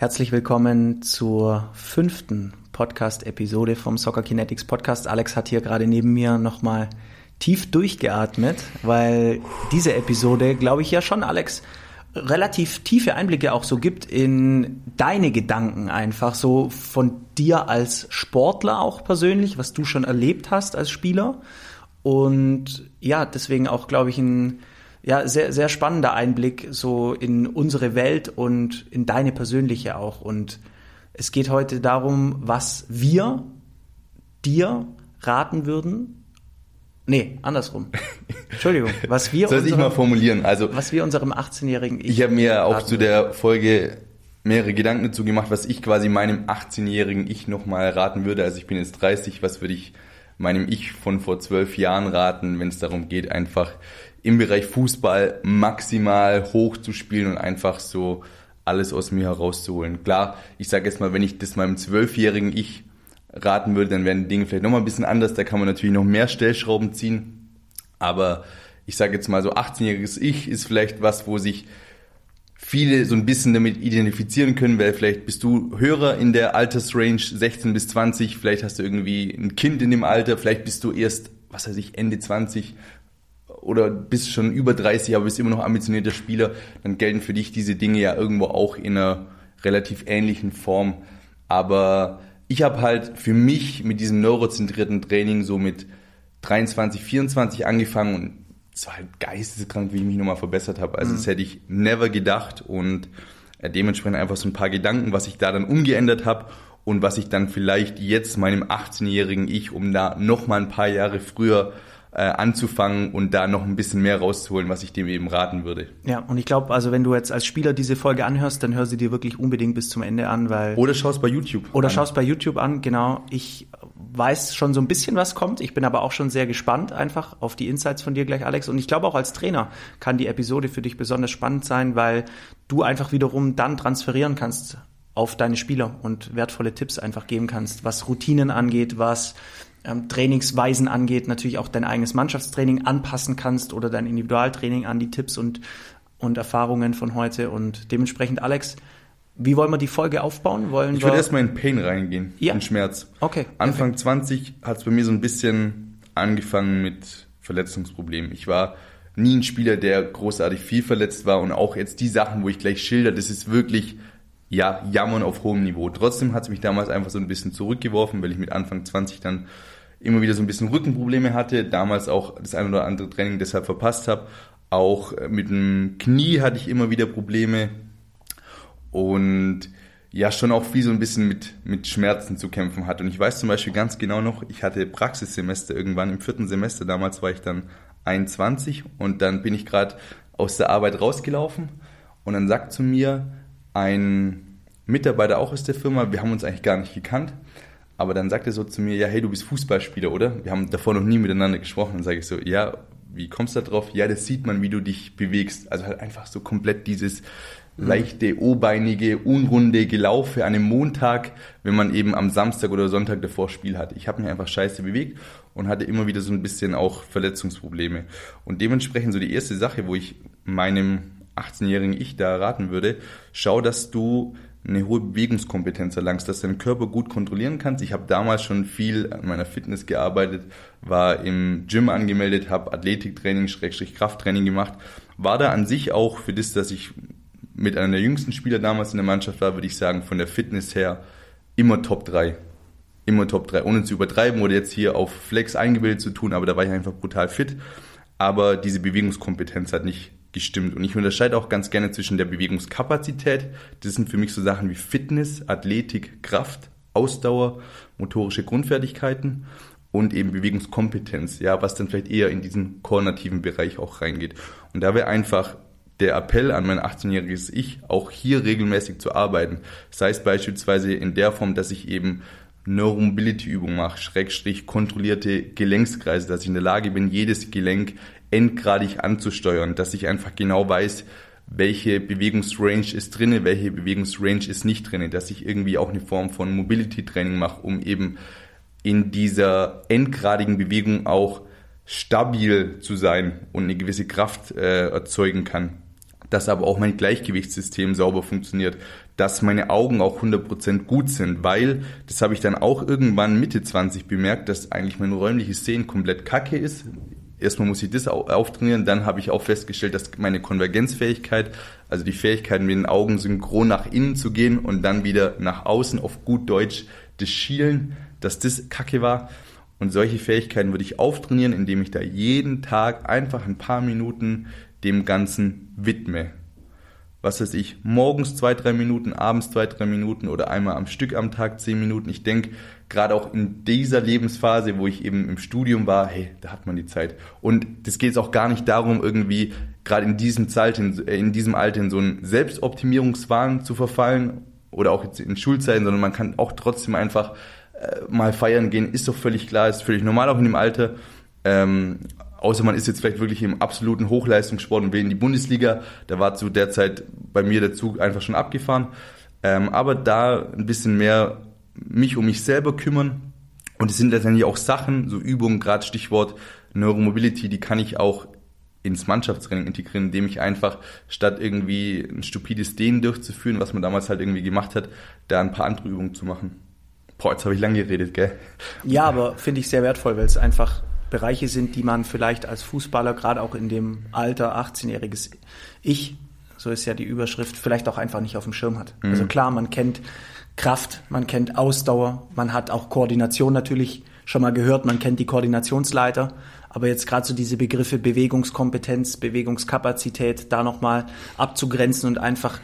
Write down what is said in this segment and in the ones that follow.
Herzlich willkommen zur fünften Podcast-Episode vom Soccer Kinetics Podcast. Alex hat hier gerade neben mir nochmal tief durchgeatmet, weil diese Episode, glaube ich ja schon, Alex, relativ tiefe Einblicke auch so gibt in deine Gedanken einfach, so von dir als Sportler auch persönlich, was du schon erlebt hast als Spieler. Und ja, deswegen auch, glaube ich, ein ja, sehr, sehr spannender Einblick so in unsere Welt und in deine persönliche auch. Und es geht heute darum, was wir dir raten würden, Nee, andersrum. Entschuldigung. Was wir Soll ich mal formulieren? Also, was wir unserem 18-jährigen Ich, ich habe mir auch zu der Folge mehrere Gedanken dazu gemacht, was ich quasi meinem 18-jährigen Ich nochmal raten würde. Also ich bin jetzt 30, was würde ich meinem Ich von vor zwölf Jahren raten, wenn es darum geht, einfach im Bereich Fußball maximal hoch zu spielen und einfach so alles aus mir herauszuholen. Klar, ich sage jetzt mal, wenn ich das meinem zwölfjährigen Ich raten würde, dann wären Dinge vielleicht nochmal ein bisschen anders. Da kann man natürlich noch mehr Stellschrauben ziehen. Aber ich sage jetzt mal so 18-jähriges Ich ist vielleicht was, wo sich viele so ein bisschen damit identifizieren können, weil vielleicht bist du Hörer in der Altersrange 16 bis 20, vielleicht hast du irgendwie ein Kind in dem Alter, vielleicht bist du erst, was weiß ich, Ende 20 oder bist schon über 30, aber bist immer noch ambitionierter Spieler, dann gelten für dich diese Dinge ja irgendwo auch in einer relativ ähnlichen Form. Aber ich habe halt für mich mit diesem neurozentrierten Training so mit 23, 24 angefangen und es war halt geisteskrank, wie ich mich nochmal verbessert habe. Also mhm. das hätte ich never gedacht und äh, dementsprechend einfach so ein paar Gedanken, was ich da dann umgeändert habe und was ich dann vielleicht jetzt meinem 18-jährigen Ich, um da nochmal ein paar Jahre früher äh, anzufangen und da noch ein bisschen mehr rauszuholen, was ich dem eben raten würde. Ja, und ich glaube, also wenn du jetzt als Spieler diese Folge anhörst, dann hör sie dir wirklich unbedingt bis zum Ende an, weil oder schaust bei YouTube oder an. schaust bei YouTube an. Genau, ich weiß schon so ein bisschen, was kommt. Ich bin aber auch schon sehr gespannt einfach auf die Insights von dir gleich, Alex. Und ich glaube auch als Trainer kann die Episode für dich besonders spannend sein, weil du einfach wiederum dann transferieren kannst auf deine Spieler und wertvolle Tipps einfach geben kannst, was Routinen angeht, was ähm, Trainingsweisen angeht, natürlich auch dein eigenes Mannschaftstraining anpassen kannst oder dein Individualtraining an die Tipps und, und Erfahrungen von heute. Und dementsprechend, Alex, wie wollen wir die Folge aufbauen? Wollen ich würde erstmal in Pain reingehen, ja. in Schmerz. Okay. Anfang perfekt. 20 hat es bei mir so ein bisschen angefangen mit Verletzungsproblemen. Ich war nie ein Spieler, der großartig viel verletzt war und auch jetzt die Sachen, wo ich gleich schilder, das ist wirklich ja, Jammern auf hohem Niveau. Trotzdem hat es mich damals einfach so ein bisschen zurückgeworfen, weil ich mit Anfang 20 dann immer wieder so ein bisschen Rückenprobleme hatte, damals auch das ein oder andere Training deshalb verpasst habe. Auch äh, mit dem Knie hatte ich immer wieder Probleme und ja, schon auch viel so ein bisschen mit, mit Schmerzen zu kämpfen hatte. Und ich weiß zum Beispiel ganz genau noch, ich hatte Praxissemester irgendwann im vierten Semester, damals war ich dann 21 und dann bin ich gerade aus der Arbeit rausgelaufen und dann sagt zu mir ein Mitarbeiter auch aus der Firma, wir haben uns eigentlich gar nicht gekannt, aber dann sagt er so zu mir, ja, hey, du bist Fußballspieler, oder? Wir haben davor noch nie miteinander gesprochen. Dann sage ich so, ja, wie kommst du da drauf? Ja, das sieht man, wie du dich bewegst. Also halt einfach so komplett dieses leichte, o-beinige, unrunde Gelaufe an einem Montag, wenn man eben am Samstag oder Sonntag davor Spiel hat. Ich habe mich einfach scheiße bewegt und hatte immer wieder so ein bisschen auch Verletzungsprobleme. Und dementsprechend so die erste Sache, wo ich meinem 18-jährigen Ich da raten würde, schau, dass du eine hohe Bewegungskompetenz erlangst, dass du deinen Körper gut kontrollieren kannst. Ich habe damals schon viel an meiner Fitness gearbeitet, war im Gym angemeldet, habe Athletiktraining, Schrägstrich Krafttraining gemacht, war da an sich auch für das, dass ich mit einer der jüngsten Spieler damals in der Mannschaft war, würde ich sagen, von der Fitness her immer Top 3. Immer Top 3, ohne zu übertreiben oder jetzt hier auf Flex eingebildet zu tun, aber da war ich einfach brutal fit. Aber diese Bewegungskompetenz hat nicht gestimmt. Und ich unterscheide auch ganz gerne zwischen der Bewegungskapazität, das sind für mich so Sachen wie Fitness, Athletik, Kraft, Ausdauer, motorische Grundfertigkeiten und eben Bewegungskompetenz, ja, was dann vielleicht eher in diesen koordinativen Bereich auch reingeht. Und da wäre einfach der Appell an mein 18-jähriges Ich, auch hier regelmäßig zu arbeiten. Sei es beispielsweise in der Form, dass ich eben Neuromobility-Übung mache, Schrägstrich kontrollierte Gelenkskreise, dass ich in der Lage bin, jedes Gelenk endgradig anzusteuern, dass ich einfach genau weiß, welche Bewegungsrange ist drinne, welche Bewegungsrange ist nicht drinne, dass ich irgendwie auch eine Form von Mobility Training mache, um eben in dieser endgradigen Bewegung auch stabil zu sein und eine gewisse Kraft äh, erzeugen kann. dass aber auch mein Gleichgewichtssystem sauber funktioniert, dass meine Augen auch 100% gut sind, weil, das habe ich dann auch irgendwann Mitte 20 bemerkt, dass eigentlich mein räumliches Sehen komplett kacke ist. Erstmal muss ich das auftrainieren, dann habe ich auch festgestellt, dass meine Konvergenzfähigkeit, also die Fähigkeit mit den Augen synchron nach innen zu gehen und dann wieder nach außen auf gut Deutsch das Schielen, dass das kacke war. Und solche Fähigkeiten würde ich auftrainieren, indem ich da jeden Tag einfach ein paar Minuten dem Ganzen widme. Was weiß ich, morgens zwei, drei Minuten, abends zwei, drei Minuten oder einmal am Stück am Tag zehn Minuten. Ich denke, gerade auch in dieser Lebensphase, wo ich eben im Studium war, hey, da hat man die Zeit. Und das geht es auch gar nicht darum, irgendwie gerade in diesem, Alter, in diesem Alter in so einen Selbstoptimierungswahn zu verfallen oder auch jetzt in Schulzeiten, sondern man kann auch trotzdem einfach äh, mal feiern gehen, ist doch völlig klar, ist völlig normal auch in dem Alter. Ähm, Außer man ist jetzt vielleicht wirklich im absoluten Hochleistungssport und will in die Bundesliga. Da war zu der Zeit bei mir der Zug einfach schon abgefahren. Ähm, aber da ein bisschen mehr mich um mich selber kümmern. Und es sind letztendlich auch Sachen, so Übungen, gerade Stichwort Neuromobility, die kann ich auch ins Mannschaftstraining integrieren, indem ich einfach statt irgendwie ein stupides Dehnen durchzuführen, was man damals halt irgendwie gemacht hat, da ein paar andere Übungen zu machen. Boah, jetzt habe ich lang geredet, gell? Ja, aber finde ich sehr wertvoll, weil es einfach Bereiche sind, die man vielleicht als Fußballer, gerade auch in dem Alter 18-jähriges Ich, so ist ja die Überschrift, vielleicht auch einfach nicht auf dem Schirm hat. Mhm. Also klar, man kennt Kraft, man kennt Ausdauer, man hat auch Koordination natürlich schon mal gehört, man kennt die Koordinationsleiter, aber jetzt gerade so diese Begriffe Bewegungskompetenz, Bewegungskapazität da nochmal abzugrenzen und einfach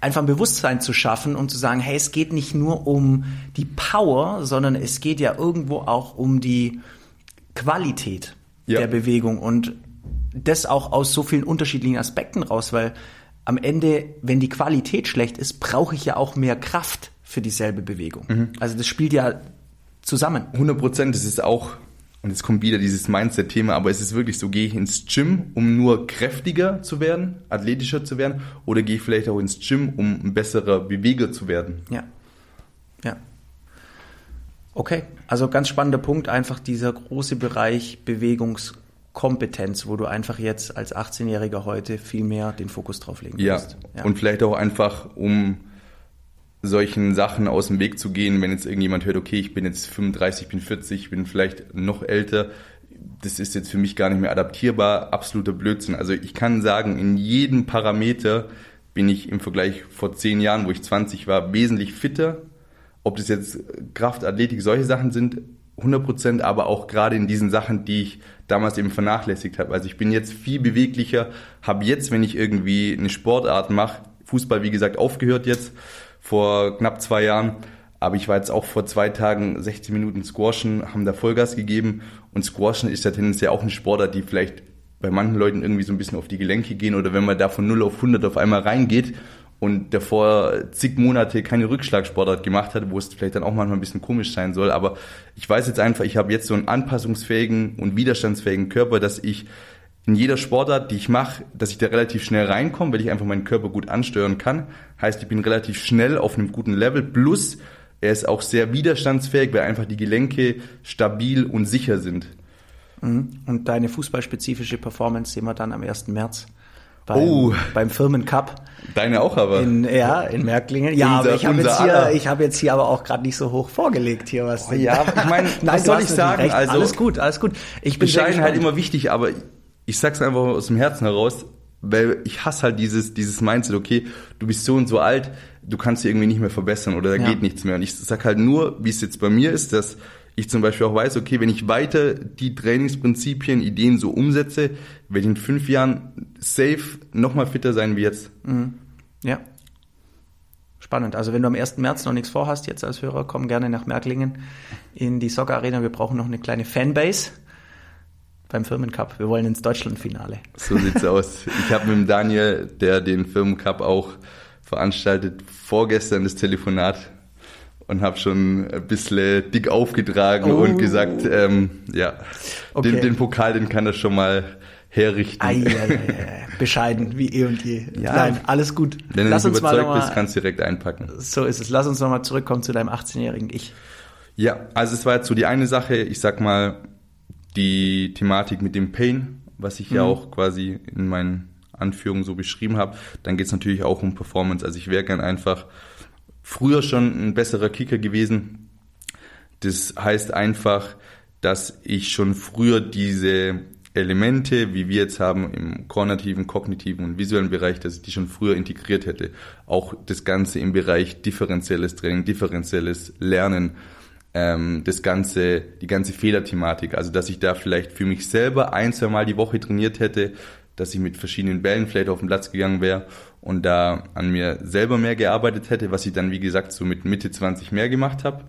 einfach ein Bewusstsein zu schaffen und zu sagen, hey, es geht nicht nur um die Power, sondern es geht ja irgendwo auch um die Qualität ja. der Bewegung und das auch aus so vielen unterschiedlichen Aspekten raus, weil am Ende, wenn die Qualität schlecht ist, brauche ich ja auch mehr Kraft für dieselbe Bewegung. Mhm. Also das spielt ja zusammen. 100 Prozent, das ist auch, und jetzt kommt wieder dieses Mindset-Thema, aber es ist wirklich so, gehe ich ins Gym, um nur kräftiger zu werden, athletischer zu werden, oder gehe ich vielleicht auch ins Gym, um ein besserer Beweger zu werden? Ja. Ja. Okay, also ganz spannender Punkt, einfach dieser große Bereich Bewegungskompetenz, wo du einfach jetzt als 18-Jähriger heute viel mehr den Fokus drauf legen ja. musst. Ja, und vielleicht auch einfach, um solchen Sachen aus dem Weg zu gehen, wenn jetzt irgendjemand hört, okay, ich bin jetzt 35, ich bin 40, ich bin vielleicht noch älter, das ist jetzt für mich gar nicht mehr adaptierbar, absoluter Blödsinn. Also ich kann sagen, in jedem Parameter bin ich im Vergleich vor zehn Jahren, wo ich 20 war, wesentlich fitter, ob das jetzt Kraft, Athletik, solche Sachen sind, 100 Prozent, aber auch gerade in diesen Sachen, die ich damals eben vernachlässigt habe. Also ich bin jetzt viel beweglicher, habe jetzt, wenn ich irgendwie eine Sportart mache, Fußball wie gesagt aufgehört jetzt vor knapp zwei Jahren, aber ich war jetzt auch vor zwei Tagen 16 Minuten Squashen, haben da Vollgas gegeben und Squashen ist ja tendenziell auch eine Sportart, die vielleicht bei manchen Leuten irgendwie so ein bisschen auf die Gelenke gehen oder wenn man da von 0 auf 100 auf einmal reingeht und davor zig Monate keine Rückschlagsportart gemacht hat, wo es vielleicht dann auch manchmal ein bisschen komisch sein soll. Aber ich weiß jetzt einfach, ich habe jetzt so einen anpassungsfähigen und widerstandsfähigen Körper, dass ich in jeder Sportart, die ich mache, dass ich da relativ schnell reinkomme, weil ich einfach meinen Körper gut ansteuern kann. Heißt, ich bin relativ schnell auf einem guten Level. Plus, er ist auch sehr widerstandsfähig, weil einfach die Gelenke stabil und sicher sind. Mhm. Und deine fußballspezifische Performance sehen wir dann am 1. März beim, oh. beim Firmencup. Deine auch aber. In, ja, in Märklingen. Ja, unser, aber ich habe jetzt, hier, ich hab jetzt hier aber auch gerade nicht so hoch vorgelegt hier was. Oh, ja, ich meine, was soll ich sagen? Also, alles gut, alles gut. Ich bin Bescheidenheit immer wichtig, aber ich sag's einfach aus dem Herzen heraus, weil ich hasse halt dieses, dieses Mindset, okay, du bist so und so alt, du kannst dich irgendwie nicht mehr verbessern oder da ja. geht nichts mehr. Und ich sag halt nur, wie es jetzt bei mir ist, dass ich zum Beispiel auch weiß, okay, wenn ich weiter die Trainingsprinzipien, Ideen so umsetze, werde ich in fünf Jahren safe nochmal fitter sein wie jetzt. Mhm. Ja. Spannend. Also wenn du am 1. März noch nichts vorhast, jetzt als Hörer, komm gerne nach Merklingen in die Soccer Arena. Wir brauchen noch eine kleine Fanbase beim Firmencup. Wir wollen ins Deutschlandfinale. So sieht's aus. Ich habe mit Daniel, der den Firmencup auch veranstaltet, vorgestern das Telefonat und habe schon ein bisschen dick aufgetragen oh. und gesagt, ähm, ja, okay. den, den, Pokal, den kann er schon mal herrichten. Ei, ei, ei, Bescheiden, wie eh und je. Ja, Nein, alles gut. Wenn du Lass uns überzeugt mal, bist, kannst du direkt einpacken. So ist es. Lass uns nochmal zurückkommen zu deinem 18-jährigen Ich. Ja, also es war jetzt so die eine Sache, ich sag mal, die Thematik mit dem Pain, was ich mhm. ja auch quasi in meinen Anführung so beschrieben habe, dann geht es natürlich auch um Performance. Also ich wäre gern einfach früher schon ein besserer Kicker gewesen. Das heißt einfach, dass ich schon früher diese Elemente, wie wir jetzt haben im koordinativen, kognitiven und visuellen Bereich, dass ich die schon früher integriert hätte. Auch das Ganze im Bereich differenzielles Training, differenzielles Lernen, ähm, das ganze, die ganze Fehlerthematik. Also dass ich da vielleicht für mich selber ein, zwei Mal die Woche trainiert hätte, dass ich mit verschiedenen Bällen vielleicht auf den Platz gegangen wäre und da an mir selber mehr gearbeitet hätte, was ich dann, wie gesagt, so mit Mitte 20 mehr gemacht habe.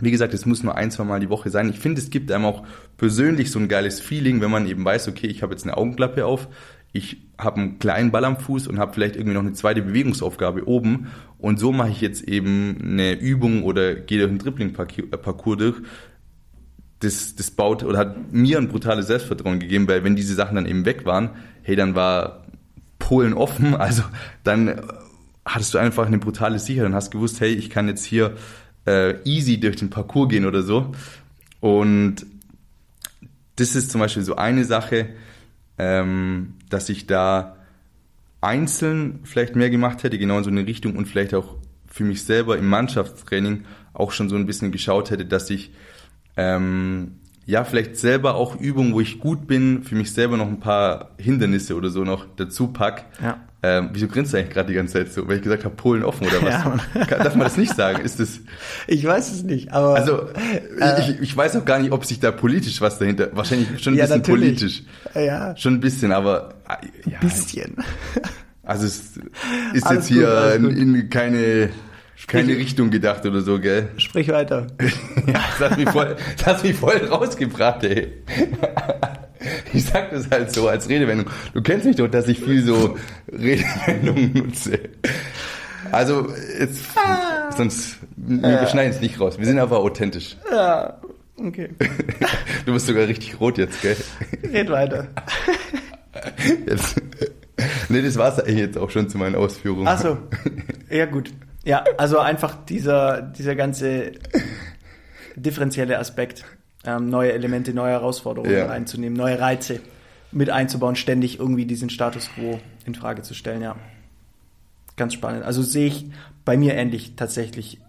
Wie gesagt, es muss nur ein, zwei Mal die Woche sein. Ich finde, es gibt einem auch persönlich so ein geiles Feeling, wenn man eben weiß, okay, ich habe jetzt eine Augenklappe auf, ich habe einen kleinen Ball am Fuß und habe vielleicht irgendwie noch eine zweite Bewegungsaufgabe oben und so mache ich jetzt eben eine Übung oder gehe durch einen Dribbling-Parcours durch. Das, das baut oder hat mir ein brutales Selbstvertrauen gegeben, weil wenn diese Sachen dann eben weg waren, hey, dann war Polen offen, also dann hattest du einfach eine brutale Sicherheit und hast gewusst, hey, ich kann jetzt hier äh, easy durch den Parcours gehen oder so. Und das ist zum Beispiel so eine Sache, ähm, dass ich da einzeln vielleicht mehr gemacht hätte, genau in so eine Richtung und vielleicht auch für mich selber im Mannschaftstraining auch schon so ein bisschen geschaut hätte, dass ich ähm, ja vielleicht selber auch Übungen, wo ich gut bin, für mich selber noch ein paar Hindernisse oder so noch dazu pack, ja. Ähm, wieso grinst du eigentlich gerade die ganze Zeit so? Weil ich gesagt habe, Polen offen oder was? Ja, Darf man das nicht sagen? Ist das? Ich weiß es nicht, aber. Also, äh, ich, ich weiß auch gar nicht, ob sich da politisch was dahinter, wahrscheinlich schon ein ja, bisschen natürlich. politisch. Ja. Schon ein bisschen, aber. Ja, ein bisschen. Also, es ist alles jetzt hier gut, in, in keine, keine Richtung gedacht oder so, gell? Sprich weiter. ja, das hat mich voll, das hat mich voll rausgebracht, ey. Ich sag das halt so als Redewendung. Du kennst mich doch, dass ich viel so Redewendungen nutze. Also, jetzt, ah. sonst, wir ja. schneiden es nicht raus. Wir sind aber authentisch. Ja, okay. Du bist sogar richtig rot jetzt, gell? Red weiter. Jetzt. Nee, das war's eigentlich jetzt auch schon zu meinen Ausführungen. Ach so. Ja, gut. Ja, also einfach dieser, dieser ganze differenzielle Aspekt ähm, neue Elemente, neue Herausforderungen ja. reinzunehmen, neue Reize mit einzubauen, ständig irgendwie diesen Status quo in Frage zu stellen, ja. Ganz spannend. Also sehe ich bei mir ähnlich tatsächlich.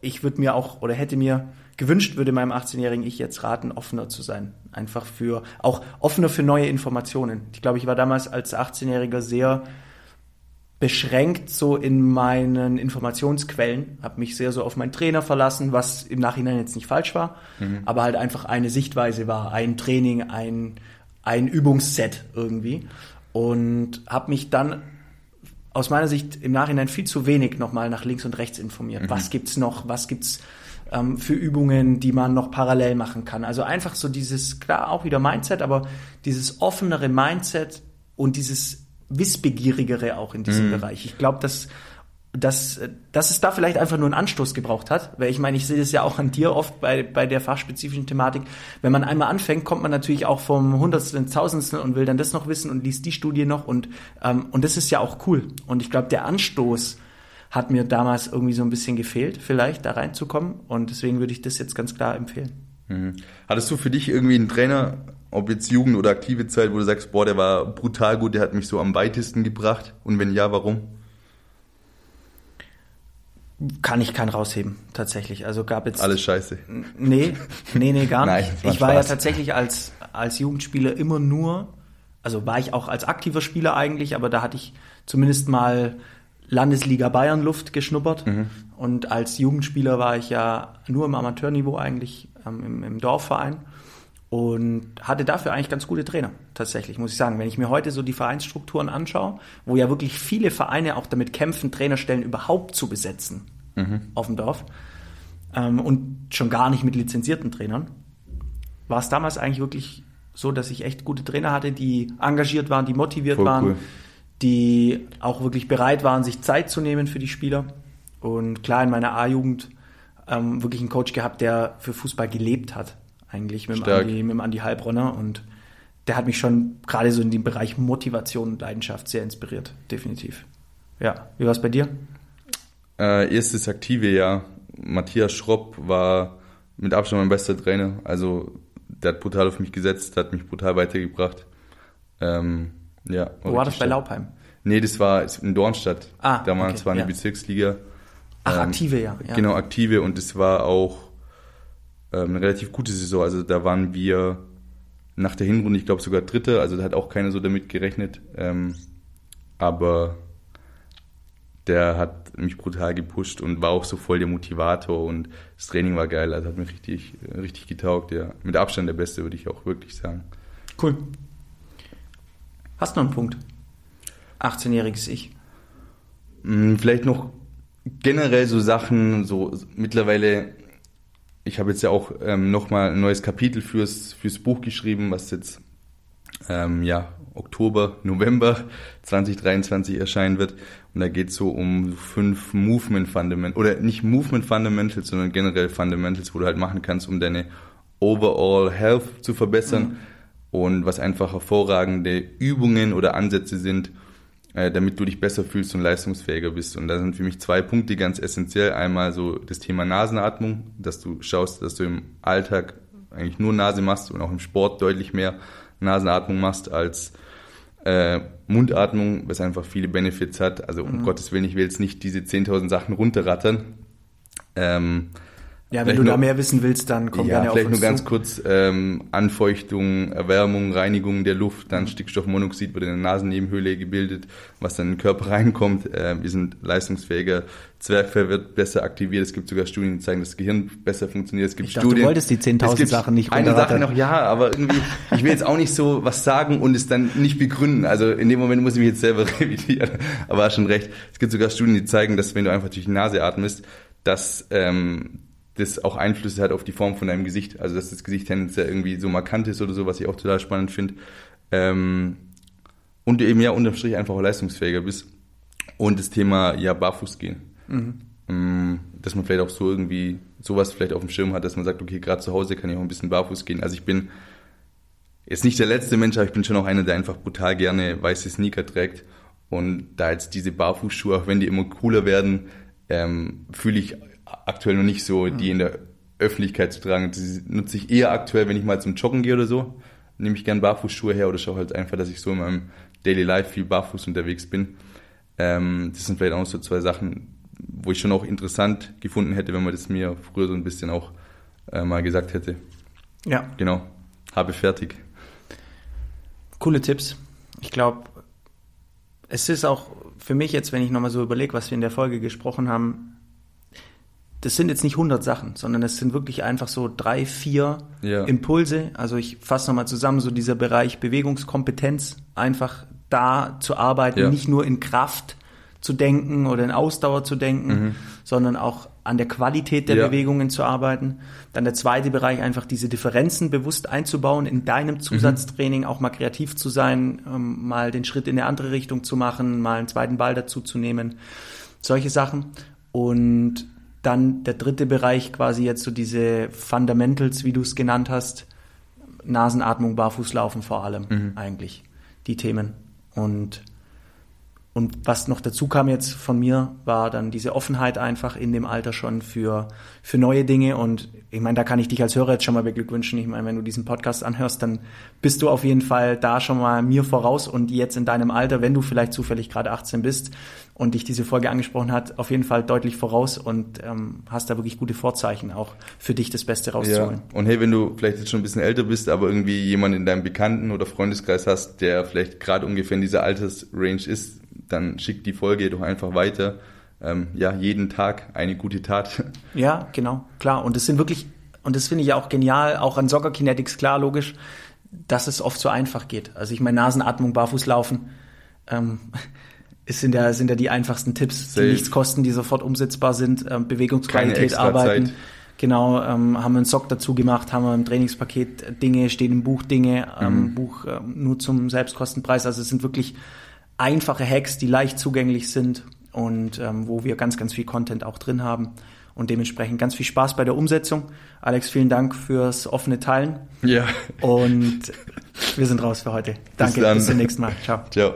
Ich würde mir auch oder hätte mir gewünscht, würde meinem 18-jährigen Ich jetzt raten, offener zu sein. Einfach für, auch offener für neue Informationen. Ich glaube, ich war damals als 18-Jähriger sehr beschränkt so in meinen Informationsquellen, habe mich sehr so auf meinen Trainer verlassen, was im Nachhinein jetzt nicht falsch war, mhm. aber halt einfach eine Sichtweise war, ein Training, ein, ein Übungsset irgendwie und habe mich dann aus meiner Sicht im Nachhinein viel zu wenig nochmal nach links und rechts informiert. Mhm. Was gibt's noch? Was gibt's ähm, für Übungen, die man noch parallel machen kann? Also einfach so dieses, klar, auch wieder Mindset, aber dieses offenere Mindset und dieses Wissbegierigere auch in diesem mhm. Bereich. Ich glaube, dass, dass, dass es da vielleicht einfach nur einen Anstoß gebraucht hat, weil ich meine, ich sehe das ja auch an dir oft bei, bei der fachspezifischen Thematik. Wenn man einmal anfängt, kommt man natürlich auch vom Hundertstel ins Tausendstel und will dann das noch wissen und liest die Studie noch und, ähm, und das ist ja auch cool. Und ich glaube, der Anstoß hat mir damals irgendwie so ein bisschen gefehlt, vielleicht da reinzukommen und deswegen würde ich das jetzt ganz klar empfehlen. Mhm. Hattest du für dich irgendwie einen Trainer, ob jetzt Jugend oder aktive Zeit, wo du sagst, boah, der war brutal gut, der hat mich so am weitesten gebracht? Und wenn ja, warum? Kann ich keinen rausheben, tatsächlich. Also gab jetzt. Alles scheiße. Nee, nee, nee, gar nicht. Nein, ich war Spaß. ja tatsächlich als, als Jugendspieler immer nur, also war ich auch als aktiver Spieler eigentlich, aber da hatte ich zumindest mal Landesliga Bayern Luft geschnuppert. Mhm. Und als Jugendspieler war ich ja nur im Amateurniveau eigentlich ähm, im, im Dorfverein und hatte dafür eigentlich ganz gute Trainer, tatsächlich, muss ich sagen. Wenn ich mir heute so die Vereinsstrukturen anschaue, wo ja wirklich viele Vereine auch damit kämpfen, Trainerstellen überhaupt zu besetzen mhm. auf dem Dorf ähm, und schon gar nicht mit lizenzierten Trainern, war es damals eigentlich wirklich so, dass ich echt gute Trainer hatte, die engagiert waren, die motiviert Voll waren, cool. die auch wirklich bereit waren, sich Zeit zu nehmen für die Spieler. Und klar, in meiner A-Jugend ähm, wirklich einen Coach gehabt, der für Fußball gelebt hat eigentlich mit dem, Andi, mit dem Andi Heilbronner und der hat mich schon gerade so in dem Bereich Motivation und Leidenschaft sehr inspiriert, definitiv. Ja, wie war es bei dir? Äh, erstes aktive Jahr. Matthias Schropp war mit Abstand mein bester Trainer. Also der hat brutal auf mich gesetzt, hat mich brutal weitergebracht. Ähm, Ja. Wo war das bei Laubheim? Nee, das war in Dornstadt. Ah, da war okay, zwar eine ja. Bezirksliga. Ach, Ähm, aktive, ja. ja. Genau, aktive und es war auch ähm, eine relativ gute Saison. Also da waren wir nach der Hinrunde, ich glaube sogar Dritte, also da hat auch keiner so damit gerechnet. Ähm, aber der hat mich brutal gepusht und war auch so voll der Motivator und das Training war geil, also hat mir richtig, richtig getaugt, ja. Mit Abstand der Beste, würde ich auch wirklich sagen. Cool. Hast du noch einen Punkt? 18-jähriges Ich. Mm, Vielleicht noch generell so Sachen, so mittlerweile, ich habe jetzt ja auch ähm, nochmal ein neues Kapitel fürs, fürs Buch geschrieben, was jetzt ähm, ja, Oktober, November 2023 erscheinen wird. Und da geht es so um fünf Movement Fundamentals, oder nicht Movement Fundamentals, sondern generell Fundamentals, wo du halt machen kannst, um deine Overall Health zu verbessern. Und was einfach hervorragende Übungen oder Ansätze sind, damit du dich besser fühlst und leistungsfähiger bist. Und da sind für mich zwei Punkte ganz essentiell. Einmal so das Thema Nasenatmung, dass du schaust, dass du im Alltag eigentlich nur Nase machst und auch im Sport deutlich mehr Nasenatmung machst als äh, Mundatmung, was einfach viele Benefits hat. Also um Gottes Willen, ich will jetzt nicht diese 10.000 Sachen runterrattern. Ähm, Ja, wenn Vielleicht du da nur- mehr wissen willst, dann komm ja, gerne auf vielleicht uns nur ganz zu. kurz ähm, Anfeuchtung, Erwärmung, Reinigung der Luft, dann Stickstoffmonoxid wird in der Nasennebenhöhle gebildet, was dann in den Körper reinkommt. Äh, wir sind leistungsfähiger, Zwerchfell wird besser aktiviert. Es gibt sogar Studien, die zeigen, dass das Gehirn besser funktioniert. Es gibt Ich dachte, du wolltest die 10.000 es gibt Sachen nicht Eine Sache noch, ja, aber irgendwie, ich will jetzt auch nicht so was sagen und es dann nicht begründen. Also in dem Moment muss ich mich jetzt selber revidieren. Aber hast schon recht. Es gibt sogar Studien, die zeigen, dass wenn du einfach durch die Nase atmest, dass ähm, das auch Einflüsse hat auf die Form von deinem Gesicht. Also dass das Gesicht tendenziell irgendwie so markant ist oder so, was ich auch total spannend finde. Ähm, und du eben ja unterm Strich einfach auch leistungsfähiger bist. Und das Thema ja barfuß gehen. Ähm, Dass man vielleicht auch so irgendwie sowas vielleicht auf dem Schirm hat, dass man sagt, okay, gerade zu Hause kann ich auch ein bisschen barfuß gehen. Also ich bin jetzt nicht der letzte Mensch, aber ich bin schon auch einer, der einfach brutal gerne weiße Sneaker trägt. Und da jetzt diese Barfußschuhe, auch wenn die immer cooler werden, ähm, fühle ich aktuell noch nicht so, die in der Öffentlichkeit zu tragen. Das nutze ich eher aktuell, wenn ich mal zum Joggen gehe oder so. Nehme ich gern Barfußschuhe her oder schaue halt einfach, dass ich so in meinem Daily Life viel barfuß unterwegs bin. Ähm, das sind vielleicht auch so zwei Sachen, wo ich schon auch interessant gefunden hätte, wenn man das mir früher so ein bisschen auch äh, mal gesagt hätte. Ja, Genau. Habe fertig. coole Tipps. Ich glaube, es ist auch für mich jetzt, wenn ich nochmal so überlege, was wir in der Folge gesprochen haben, das sind jetzt nicht 100 Sachen, sondern es sind wirklich einfach so drei, vier Ja. Impulse. Also ich fasse nochmal zusammen, so dieser Bereich Bewegungskompetenz, einfach da zu arbeiten, Ja. nicht nur in Kraft zu denken oder in Ausdauer zu denken, sondern auch an der Qualität der Ja. Bewegungen zu arbeiten. Dann der zweite Bereich, einfach diese Differenzen bewusst einzubauen, in deinem Zusatztraining auch mal kreativ zu sein, ähm, mal den Schritt in eine andere Richtung zu machen, mal einen zweiten Ball dazu zu nehmen. Solche Sachen. Und dann der dritte Bereich, quasi jetzt so diese Fundamentals, wie du es genannt hast, Nasenatmung, Barfußlaufen vor allem eigentlich, die Themen. Und und was noch dazu kam jetzt von mir, war dann diese Offenheit einfach in dem Alter schon für, für neue Dinge. Und ich meine, da kann ich dich als Hörer jetzt schon mal beglückwünschen. Ich meine, wenn du diesen Podcast anhörst, dann bist du auf jeden Fall da schon mal mir voraus und jetzt in deinem Alter, wenn du vielleicht zufällig gerade 18 bist und dich diese Folge angesprochen hat, auf jeden Fall deutlich voraus und ähm, hast da wirklich gute Vorzeichen, auch für dich das Beste Ja. rauszuholen. Und hey, wenn du vielleicht jetzt schon ein bisschen älter bist, aber irgendwie jemanden in deinem Bekannten- oder Freundeskreis hast, der vielleicht gerade ungefähr in dieser Altersrange ist, dann schick die Folge doch einfach weiter. Ähm, ja, jeden Tag eine gute Tat. Ja, genau, klar. Und das sind wirklich, und das finde ich ja auch genial, auch an Soccer Kinetics, klar, logisch, dass es oft so einfach geht. Also ich meine, Nasenatmung, Barfußlaufen, ähm, es sind ja, sind ja die einfachsten Tipps, Safe. die nichts kosten, die sofort umsetzbar sind, ähm, Bewegungsqualität arbeiten. Zeit. Genau, ähm, haben wir einen Sock dazu gemacht, haben wir im Trainingspaket Dinge, steht im Buch Dinge, Mhm. ähm, Buch ähm, nur zum Selbstkostenpreis. Also es sind wirklich einfache Hacks, die leicht zugänglich sind und ähm, wo wir ganz, ganz viel Content auch drin haben und dementsprechend ganz viel Spaß bei der Umsetzung. Alex, vielen Dank fürs offene Teilen Ja. und wir sind raus für heute. Danke, dann. bis zum nächsten Mal. Ciao. Ciao.